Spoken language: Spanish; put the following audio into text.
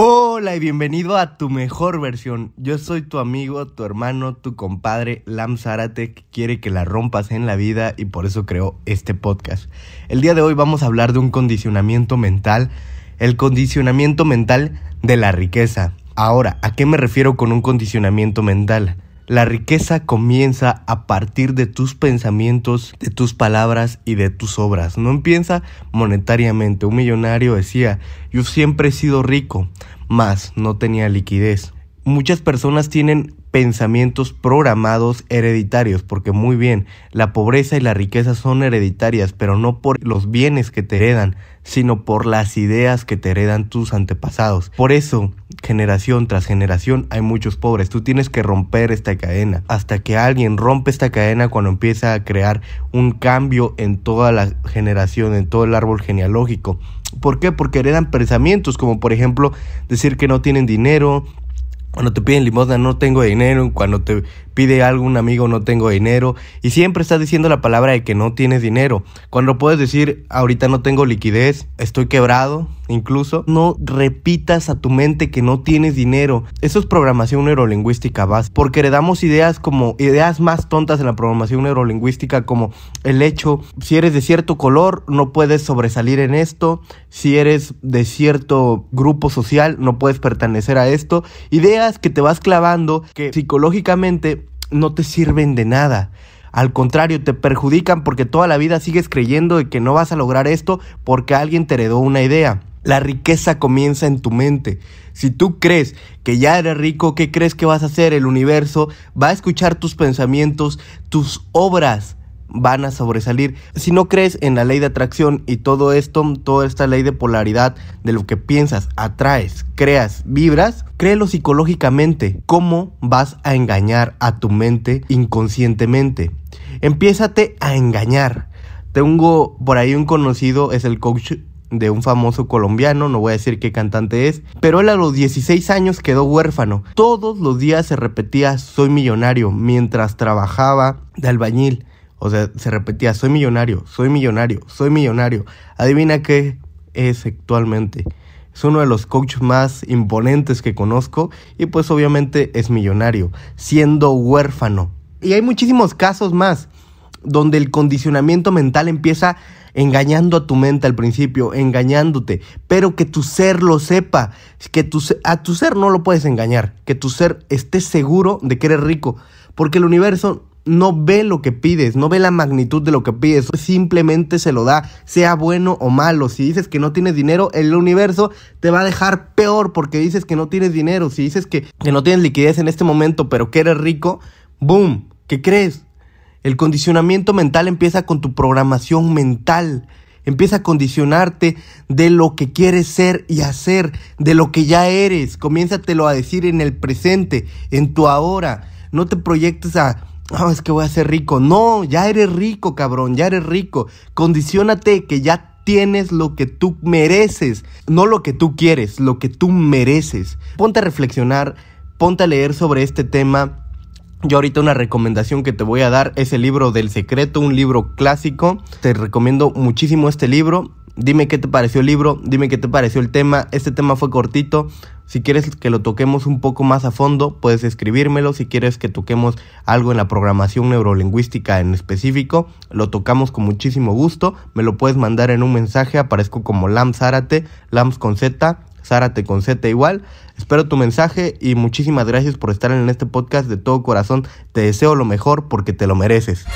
Hola y bienvenido a tu mejor versión. Yo soy tu amigo, tu hermano, tu compadre Lam Zárate que quiere que la rompas en la vida y por eso creó este podcast. El día de hoy vamos a hablar de un condicionamiento mental, el condicionamiento mental de la riqueza. Ahora, ¿a qué me refiero con un condicionamiento mental? La riqueza comienza a partir de tus pensamientos, de tus palabras y de tus obras. No empieza monetariamente. Un millonario decía, yo siempre he sido rico, mas no tenía liquidez. Muchas personas tienen pensamientos programados hereditarios, porque muy bien, la pobreza y la riqueza son hereditarias, pero no por los bienes que te heredan, sino por las ideas que te heredan tus antepasados. Por eso, generación tras generación hay muchos pobres. Tú tienes que romper esta cadena. Hasta que alguien rompe esta cadena cuando empieza a crear un cambio en toda la generación, en todo el árbol genealógico. ¿Por qué? Porque heredan pensamientos como por ejemplo decir que no tienen dinero, cuando te piden limosna no tengo dinero, cuando te pide algo un amigo no tengo dinero y siempre estás diciendo la palabra de que no tienes dinero. Cuando puedes decir ahorita no tengo liquidez, estoy quebrado, incluso no repitas a tu mente que no tienes dinero. Eso es programación neurolingüística base, porque heredamos ideas como ideas más tontas en la programación neurolingüística como el hecho si eres de cierto color no puedes sobresalir en esto, si eres de cierto grupo social no puedes pertenecer a esto, ideas que te vas clavando que psicológicamente no te sirven de nada. Al contrario, te perjudican porque toda la vida sigues creyendo de que no vas a lograr esto porque alguien te heredó una idea. La riqueza comienza en tu mente. Si tú crees que ya eres rico, ¿qué crees que vas a hacer? El universo va a escuchar tus pensamientos, tus obras van a sobresalir. Si no crees en la ley de atracción y todo esto, toda esta ley de polaridad de lo que piensas, atraes, creas, vibras, créelo psicológicamente. ¿Cómo vas a engañar a tu mente inconscientemente? Empiézate a engañar. Tengo por ahí un conocido, es el coach de un famoso colombiano, no voy a decir qué cantante es, pero él a los 16 años quedó huérfano. Todos los días se repetía soy millonario mientras trabajaba de albañil. O sea, se repetía, soy millonario, soy millonario, soy millonario. Adivina qué es actualmente. Es uno de los coaches más imponentes que conozco y pues obviamente es millonario, siendo huérfano. Y hay muchísimos casos más donde el condicionamiento mental empieza engañando a tu mente al principio, engañándote, pero que tu ser lo sepa, que tu, a tu ser no lo puedes engañar, que tu ser esté seguro de que eres rico, porque el universo no ve lo que pides, no ve la magnitud de lo que pides, simplemente se lo da, sea bueno o malo. Si dices que no tienes dinero, el universo te va a dejar peor porque dices que no tienes dinero. Si dices que, que no tienes liquidez en este momento, pero que eres rico, ¡boom! ¿Qué crees? El condicionamiento mental empieza con tu programación mental. Empieza a condicionarte de lo que quieres ser y hacer, de lo que ya eres. Comiénzatelo a decir en el presente, en tu ahora. No te proyectes a no, es que voy a ser rico. No, ya eres rico, cabrón, ya eres rico. Condiciónate que ya tienes lo que tú mereces, no lo que tú quieres, lo que tú mereces. Ponte a reflexionar, ponte a leer sobre este tema. Yo ahorita una recomendación que te voy a dar es el libro del secreto, un libro clásico. Te recomiendo muchísimo este libro. Dime qué te pareció el libro, dime qué te pareció el tema. Este tema fue cortito. Si quieres que lo toquemos un poco más a fondo, puedes escribírmelo. Si quieres que toquemos algo en la programación neurolingüística en específico, lo tocamos con muchísimo gusto. Me lo puedes mandar en un mensaje. Aparezco como Lam Zárate, Lams con Z, Zárate con Z igual. Espero tu mensaje y muchísimas gracias por estar en este podcast de todo corazón. Te deseo lo mejor porque te lo mereces.